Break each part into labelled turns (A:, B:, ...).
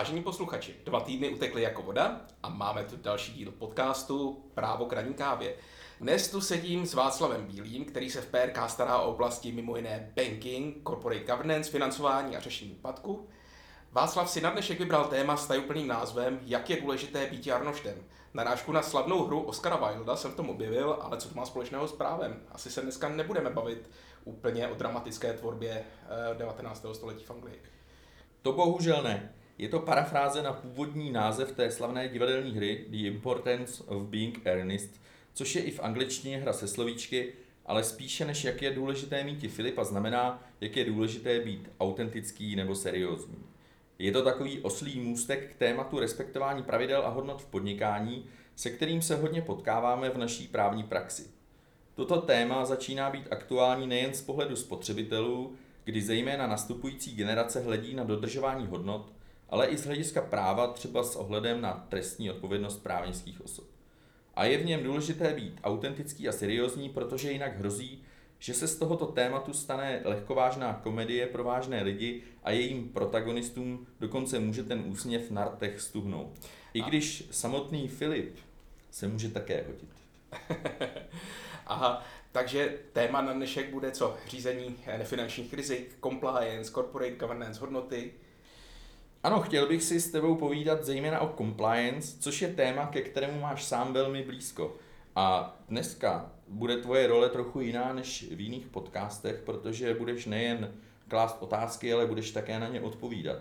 A: Vážení posluchači, dva týdny utekly jako voda a máme tu další díl podcastu Právo k kávě. Dnes tu sedím s Václavem Bílým, který se v PRK stará o oblasti mimo jiné banking, corporate governance, financování a řešení úpadku. Václav si na dnešek vybral téma s tajuplným názvem Jak je důležité být Jarnoštem. Narážku na slavnou hru Oscara Wilda jsem v tom objevil, ale co to má společného s právem? Asi se dneska nebudeme bavit úplně o dramatické tvorbě 19. Eh, století v Anglii.
B: To bohužel ne. Je to parafráze na původní název té slavné divadelní hry The Importance of Being Earnest, což je i v angličtině hra se slovíčky, ale spíše než jak je důležité mít Filipa znamená, jak je důležité být autentický nebo seriózní. Je to takový oslý můstek k tématu respektování pravidel a hodnot v podnikání, se kterým se hodně potkáváme v naší právní praxi. Toto téma začíná být aktuální nejen z pohledu spotřebitelů, kdy zejména nastupující generace hledí na dodržování hodnot, ale i z hlediska práva třeba s ohledem na trestní odpovědnost právnických osob. A je v něm důležité být autentický a seriózní, protože jinak hrozí, že se z tohoto tématu stane lehkovážná komedie pro vážné lidi a jejím protagonistům dokonce může ten úsměv na rtech stuhnout. I když samotný Filip se může také hodit.
A: Aha, takže téma na dnešek bude co? Řízení nefinančních rizik, compliance, corporate governance, hodnoty,
B: ano, chtěl bych si s tebou povídat zejména o compliance, což je téma, ke kterému máš sám velmi blízko. A dneska bude tvoje role trochu jiná než v jiných podcastech, protože budeš nejen klást otázky, ale budeš také na ně odpovídat.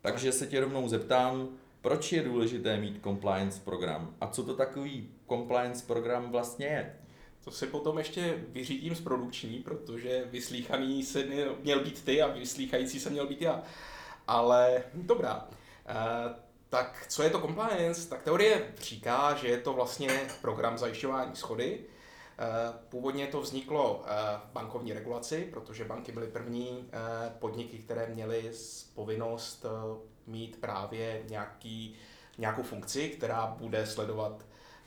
B: Takže se tě rovnou zeptám, proč je důležité mít compliance program a co to takový compliance program vlastně je?
A: To si potom ještě vyřídím z produkční, protože vyslíchaný se měl být ty a vyslíchající se měl být já. Ale dobrá. Uh, tak co je to compliance? Tak teorie říká, že je to vlastně program zajišťování schody. Eh, původně to vzniklo eh, v bankovní regulaci, protože banky byly první podniky, které měly povinnost mít právě nějaký, nějakou funkci, která bude sledovat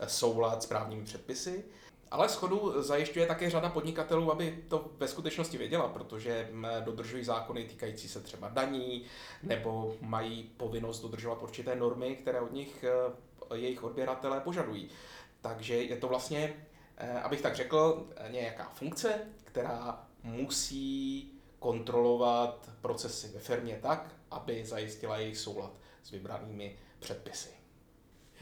A: soulad s právními předpisy. Ale schodu zajišťuje také řada podnikatelů, aby to ve skutečnosti věděla, protože dodržují zákony týkající se třeba daní, nebo mají povinnost dodržovat určité normy, které od nich eh, jejich odběratelé požadují. Takže je to vlastně, eh, abych tak řekl, nějaká funkce, která musí kontrolovat procesy ve firmě tak, aby zajistila jejich soulad s vybranými předpisy.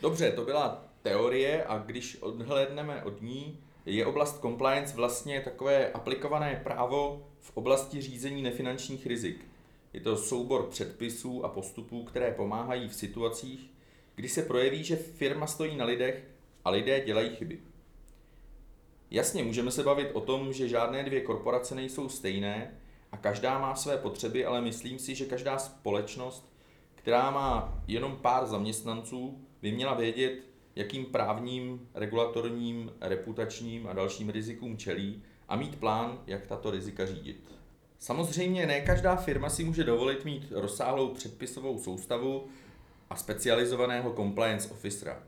B: Dobře, to byla teorie a když odhlédneme od ní, je oblast compliance vlastně takové aplikované právo v oblasti řízení nefinančních rizik. Je to soubor předpisů a postupů, které pomáhají v situacích, kdy se projeví, že firma stojí na lidech a lidé dělají chyby. Jasně, můžeme se bavit o tom, že žádné dvě korporace nejsou stejné a každá má své potřeby, ale myslím si, že každá společnost, která má jenom pár zaměstnanců, by měla vědět, jakým právním, regulatorním, reputačním a dalším rizikům čelí a mít plán, jak tato rizika řídit. Samozřejmě ne každá firma si může dovolit mít rozsáhlou předpisovou soustavu a specializovaného compliance officera.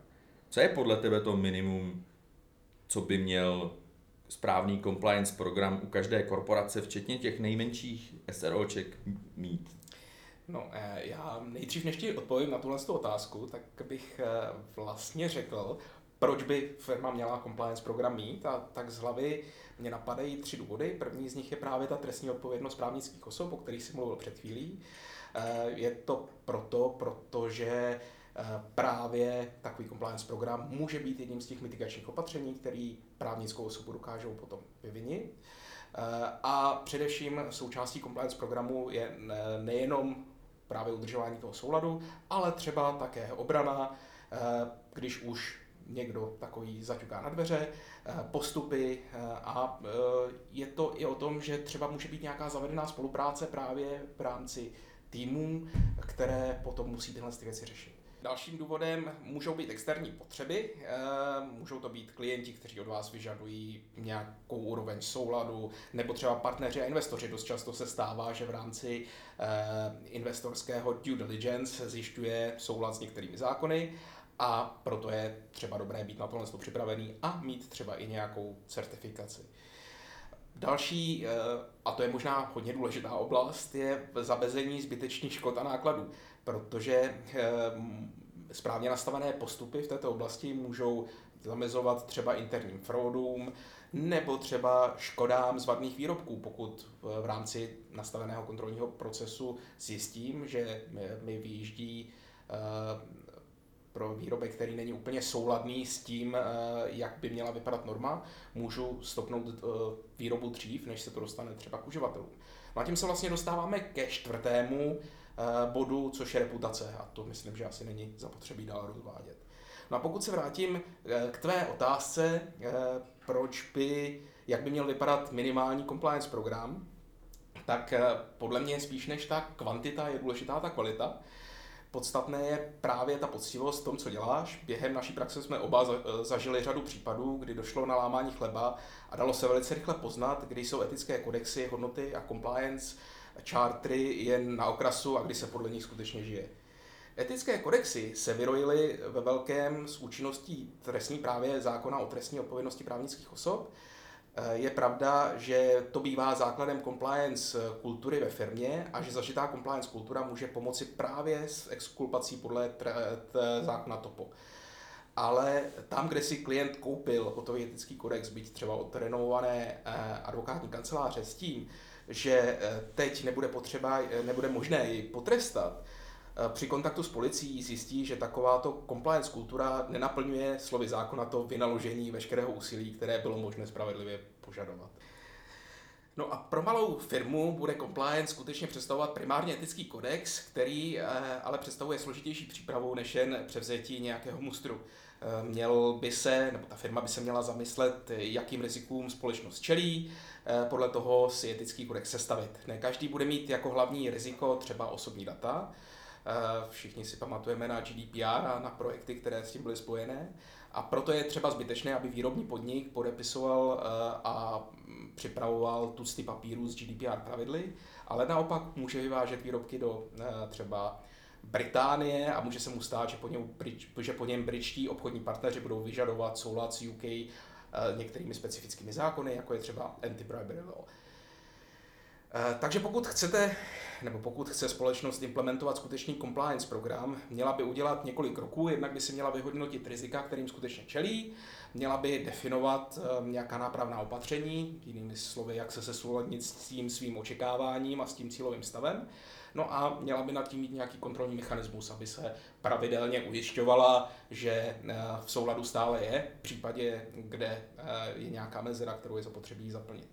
B: Co je podle tebe to minimum, co by měl správný compliance program u každé korporace, včetně těch nejmenších SROček, mít?
A: No, eh, já nejdřív než ti odpovím na tuhle otázku, tak bych eh, vlastně řekl, proč by firma měla compliance program mít a tak z hlavy mě napadají tři důvody. První z nich je právě ta trestní odpovědnost právnických osob, o kterých jsem mluvil před chvílí. Eh, je to proto, protože právě takový compliance program může být jedním z těch mitigačních opatření, který právnickou osobu dokážou potom vyvinit. A především součástí compliance programu je nejenom právě udržování toho souladu, ale třeba také obrana, eh, když už někdo takový zaťuká na dveře, eh, postupy eh, a je to i o tom, že třeba může být nějaká zavedená spolupráce právě v rámci týmů, které potom musí tyhle věci řešit. Dalším důvodem můžou být externí potřeby, eh, můžou to být klienti, kteří od vás vyžadují nějakou úroveň souladu, nebo třeba partneři a investoři. Dost často se stává, že v rámci eh, investorského due diligence zjišťuje soulad s některými zákony a proto je třeba dobré být na tohle připravený a mít třeba i nějakou certifikaci. Další, eh, a to je možná hodně důležitá oblast, je zabezení zbytečných škod a nákladů. Protože správně nastavené postupy v této oblasti můžou zamezovat třeba interním fraudům nebo třeba škodám z vadných výrobků, pokud v rámci nastaveného kontrolního procesu zjistím, že mi vyjíždí eh, pro výrobek, který není úplně souladný s tím, eh, jak by měla vypadat norma, můžu stopnout eh, výrobu dřív, než se to dostane třeba k uživatelům. No a tím se vlastně dostáváme ke čtvrtému bodu, což je reputace. A to myslím, že asi není zapotřebí dál rozvádět. No a pokud se vrátím eh, k tvé otázce, eh, proč by, jak by měl vypadat minimální compliance program, tak eh, podle mě spíš než ta kvantita je důležitá ta kvalita. Podstatné je právě ta poctivost v tom, co děláš. Během naší praxe jsme oba zažili řadu případů, kdy došlo na lámání chleba a dalo se velice rychle poznat, kdy jsou etické kodexy, hodnoty a compliance chartry jen na okrasu a kdy se podle nich skutečně žije. Etické kodexy se vyrojily ve velkém s účinností trestní právě zákona o trestní odpovědnosti právnických osob. Eh, je pravda, že to bývá základem compliance kultury ve firmě a že zažitá compliance kultura může pomoci právě s exkulpací podle zákona TOPO. Ale tam, kde si klient koupil hotový etický kodex, byť třeba od renovované eh, advokátní kanceláře s tím, že eh, teď nebude potřeba, nebude možné ji potrestat, Eh, při kontaktu s policií zjistí, že takováto compliance kultura nenaplňuje slovy zákona to vynaložení veškerého úsilí, které bylo možné spravedlivě požadovat. No a pro malou firmu bude compliance skutečně představovat primárně etický kodex, který eh, ale představuje složitější přípravu než jen převzetí nějakého mustru. Eh, měl by se, nebo ta firma by se měla zamyslet, jakým rizikům společnost čelí, podle toho si etický kodex sestavit. Ne každý bude mít jako hlavní riziko třeba osobní data, Eh, všichni si pamatujeme na GDPR a na projekty, které s tím byly spojené. A proto je třeba zbytečné, aby výrobní podnik podepisoval eh, a připravoval tusty papíru s GDPR pravidly, ale naopak může vyvážet výrobky do eh, třeba Británie a může se mu stát, že po něm, že po něm britští obchodní partneři budou vyžadovat soulad s UK některými specifickými zákony, jako je třeba anti-bribery law. Eh, takže pokud chcete, nebo pokud chce společnost implementovat skutečný compliance program, měla by udělat několik kroků. Jednak by si měla vyhodnotit rizika, kterým skutečně čelí, měla by definovat eh, nějaká nápravná opatření, jinými slovy, jak se sesouladnit s tím svým očekáváním a s tím cílovým stavem. No a měla by nad tím mít nějaký kontrolní mechanismus, aby se pravidelně ujišťovala, že eh, v souladu stále je, v případě, kde je nějaká mezera, kterou je zapotřebí zaplnit.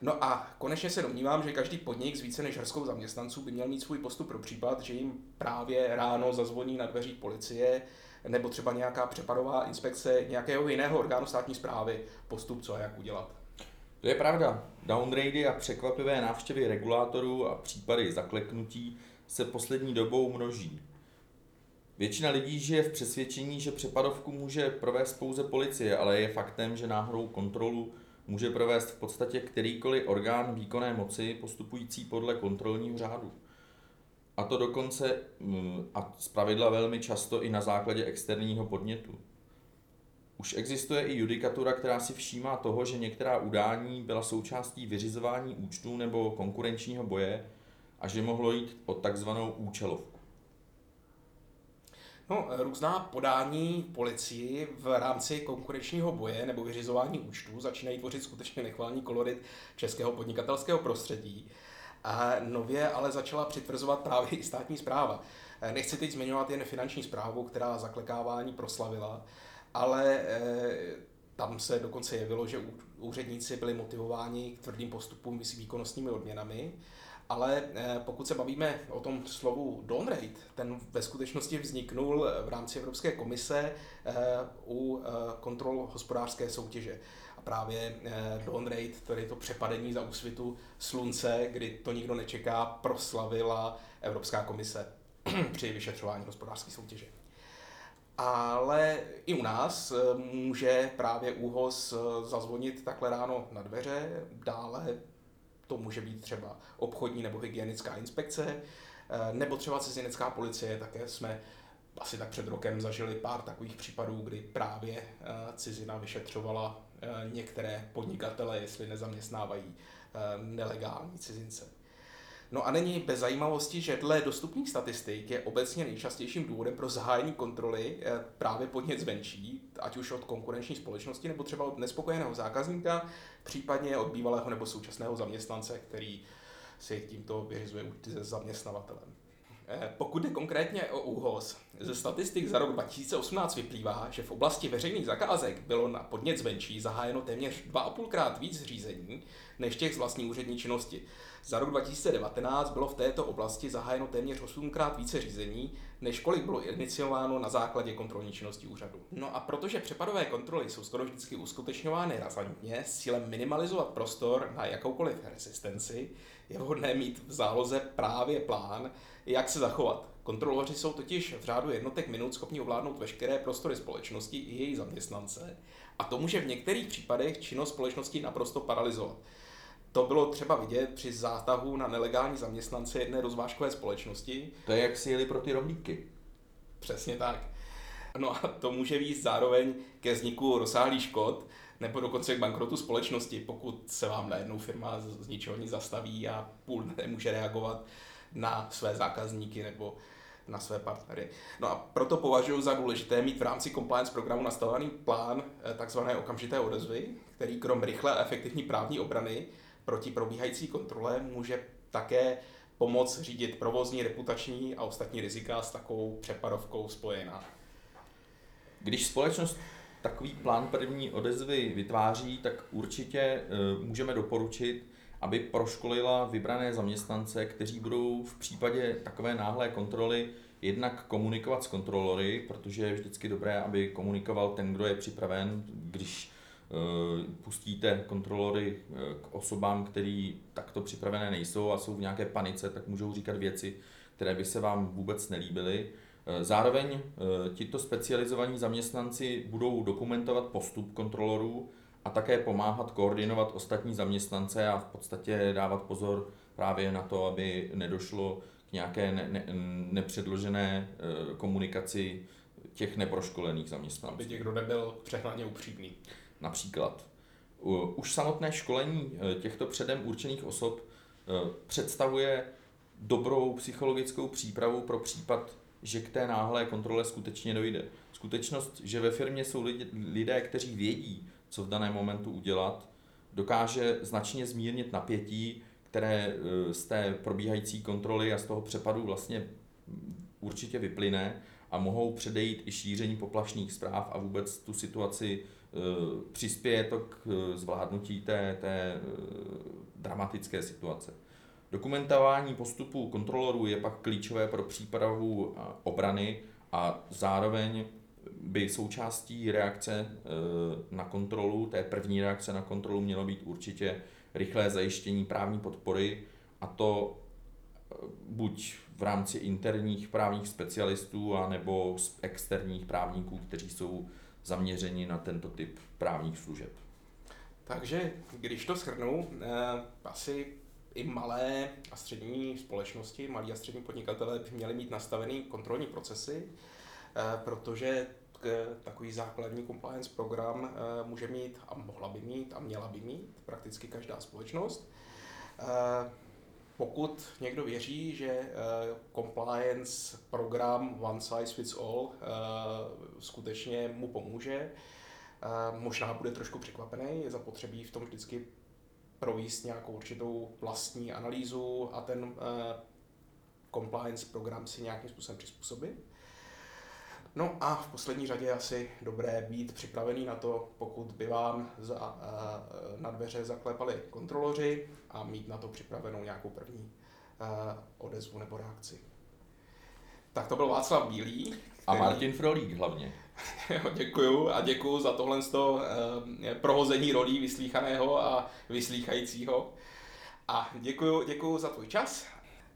A: No a konečně se domnívám, že každý podnik s více než hrskou zaměstnanců by měl mít svůj postup pro případ, že jim právě ráno zazvoní na dveřích policie nebo třeba nějaká přepadová inspekce nějakého jiného orgánu státní zprávy, postup co a jak udělat.
B: To je pravda. Downrady a překvapivé návštěvy regulátorů a případy zakleknutí se poslední dobou množí. Většina lidí žije v přesvědčení, že přepadovku může provést pouze policie, ale je faktem, že náhodou kontrolu může provést v podstatě kterýkoliv orgán výkonné moci postupující podle kontrolního řádu. A to dokonce mm, a zpravidla velmi často i na základě externího podnětu. Už existuje i judikatura, která si všímá toho, že některá udání byla součástí vyřizování účtů nebo konkurenčního boje a že mohlo jít o takzvanou účelovku.
A: No, různá podání policii v rámci konkurenčního boje nebo vyřizování účtů začínají tvořit skutečně nechvální kolorit českého podnikatelského prostředí. A nově ale začala přitvrzovat právě i státní zpráva. Nechci teď zmiňovat jen finanční zprávu, která zaklekávání proslavila, ale eh, tam se dokonce jevilo, že úředníci byli motivováni k tvrdým postupům s výkonnostními odměnami ale eh, pokud se bavíme o tom slovu don rate, ten ve skutečnosti vzniknul v rámci Evropské komise eh, u eh, kontrol hospodářské soutěže. A právě don rate, tedy to přepadení za úsvitu slunce, kdy to nikdo nečeká, proslavila Evropská komise při vyšetřování hospodářské soutěže. Ale i u nás může právě úhoz zazvonit takhle ráno na dveře, dále to může být třeba obchodní nebo hygienická inspekce, eh, nebo třeba cizinecká policie, také jsme asi tak před rokem zažili pár takových případů, kdy právě eh, cizina vyšetřovala eh, některé podnikatele, jestli nezaměstnávají nelegální cizince. No a není bez zajímavosti, že dle dostupných statistik je obecně nejčastějším důvodem pro zahájení kontroly eh, právě podnět zvenčí, ať už od konkurenční společnosti nebo třeba od nespokojeného zákazníka, případně od bývalého nebo současného zaměstnance, který si tímto vyřizuje se zaměstnavatelem. Eh, pokud jde konkrétně o ÚHOS, ze statistik za rok 2018 vyplývá, že v oblasti veřejných zakázek bylo na podnět zvenčí zahájeno téměř 2,5 krát víc řízení než těch z vlastní úřední činnosti. Za rok 2019 bylo v této oblasti zahájeno téměř 8 krát více řízení, než kolik bylo iniciováno na základě kontrolní činnosti úřadu. No a protože přepadové kontroly jsou skoro vždycky uskutečňovány razantně s cílem minimalizovat prostor na jakoukoliv rezistenci, je vhodné mít v záloze právě plán, jak se zachovat. Kontroloři jsou totiž v řádu jednotek minut schopni ovládnout veškeré prostory společnosti i její zaměstnance a to může v některých případech činnost společnosti naprosto paralizovat. To bylo třeba vidět při zátahu na nelegální zaměstnance jedné rozvážkové společnosti.
B: To je jak si jeli pro ty rohlíky.
A: Přesně tak. No a to může víc zároveň ke vzniku rozsáhlých škod, nebo dokonce k bankrotu společnosti, pokud se vám najednou firma z ničeho nic zastaví a půl nemůže reagovat na své zákazníky nebo na své partnery. No a proto považuji za důležité mít v rámci compliance programu nastavený plán eh, takzvané okamžité odezvy, který krom rychlé a efektivní právní obrany proti probíhající kontrole může také pomoct řídit provozní, reputační a ostatní rizika s takovou přepadovkou spojená.
B: Když společnost takový plán první odezvy vytváří, tak určitě uh, můžeme doporučit, aby proškolila vybrané zaměstnance, kteří budou v případě takové náhlé kontroly jednak komunikovat s kontrolory, protože je vždycky dobré, aby komunikoval ten, kdo je připraven, když Eh, pustíte kontrolory eh, k osobám, který takto připravené nejsou a jsou v nějaké panice, tak můžou říkat věci, které by se vám vůbec nelíbily. Eh, zároveň tito specializovaní zaměstnanci budou dokumentovat postup kontrolorů a také pomáhat koordinovat ostatní zaměstnance a v podstatě dávat pozor právě na to, aby nedošlo k nějaké ne, ne, nepředložené komunikaci těch neproškolených zaměstnanců.
A: Aby někdo nebyl přehnaně upřímný.
B: Například už samotné školení eh, těchto předem určených osob eh, představuje dobrou psychologickou přípravu pro případ, že k té náhlé kontrole skutečně dojde. Skutečnost, že ve firmě jsou lidé, kteří vědí, co v daném momentu udělat, dokáže značně zmírnit napětí, které eh, z té probíhající kontroly a z toho přepadu vlastně určitě vyplyne a mohou předejít i šíření poplašných zpráv a vůbec tu situaci Eh, přispěje to k eh, zvládnutí té, té dramatické situace. Dokumentování postupů kontrolorů je pak klíčové pro přípravu obrany a zároveň by součástí reakce na kontrolu, té první reakce na kontrolu mělo být určitě rychlé zajištění právní podpory a to buď v rámci interních právních specialistů, anebo externích právníků, kteří jsou zaměření na tento typ právních služeb.
A: Takže když to shrnu, eh, asi i malé a střední společnosti, malí a střední podnikatelé by měli mít nastavený kontrolní procesy, eh, protože takový základní compliance program eh, může mít a mohla by mít a měla by mít prakticky každá společnost. Pokud někdo věří, že compliance program one size fits all skutečně mu pomůže, možná bude trošku překvapený, je zapotřebí v tom vždycky províst nějakou určitou vlastní analýzu a ten uh, compliance program si nějakým způsobem přizpůsobit. No a v poslední řadě je asi dobré být připravený na to, pokud by vám za, uh, na dveře zaklepali kontroloři a mít na to připravenou nějakou první uh, odezvu nebo reakci. Tak to byl Václav Bílý. Který...
B: A Martin Frolík hlavně.
A: děkuju a děkuju za tohle uh, prohození rolí vyslíchaného a vyslíchajícího. A děkuju, děkuju za tvůj čas.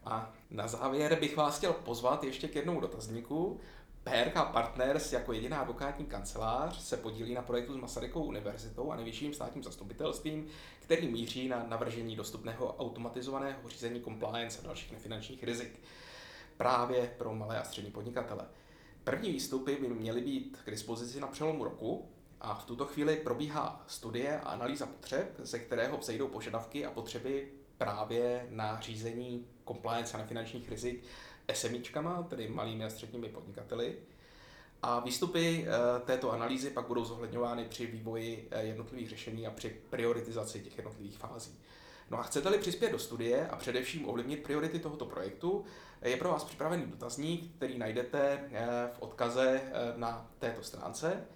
A: A na závěr bych vás chtěl pozvat ještě k jednomu dotazníku. PRK Partners jako jediná advokátní kancelář se podílí na projektu s Masarykovou univerzitou a nejvyšším státním zastupitelstvím, který míří na navržení dostupného automatizovaného řízení compliance a dalších nefinančních rizik právě pro malé a střední podnikatele. První výstupy by měly být k dispozici na přelomu roku a v tuto chvíli probíhá studie a analýza potřeb, ze kterého vzejdou požadavky a potřeby právě na řízení compliance a nefinančních rizik SMIčkama, tedy malými a středními podnikateli. A výstupy eh, této analýzy pak budou zohledňovány při vývoji eh, jednotlivých řešení a při prioritizaci těch jednotlivých fází. No a chcete-li přispět do studie a především ovlivnit priority tohoto projektu, je pro vás připravený dotazník, který najdete v odkaze na této stránce.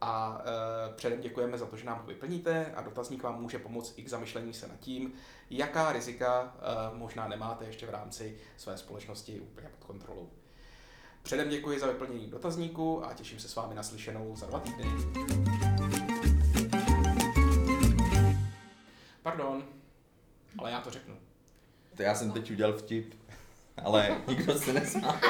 A: A e, předem děkujeme za to, že nám ho vyplníte a dotazník vám může pomoct i k zamyšlení se nad tím, jaká rizika možná nemáte ještě v rámci své společnosti úplně pod kontrolou. Předem děkuji za vyplnění dotazníku a těším se s vámi naslyšenou za dva týdny. Pardon, ale já to řeknu.
B: To já jsem teď udělal vtip, ale nikdo se nesmá.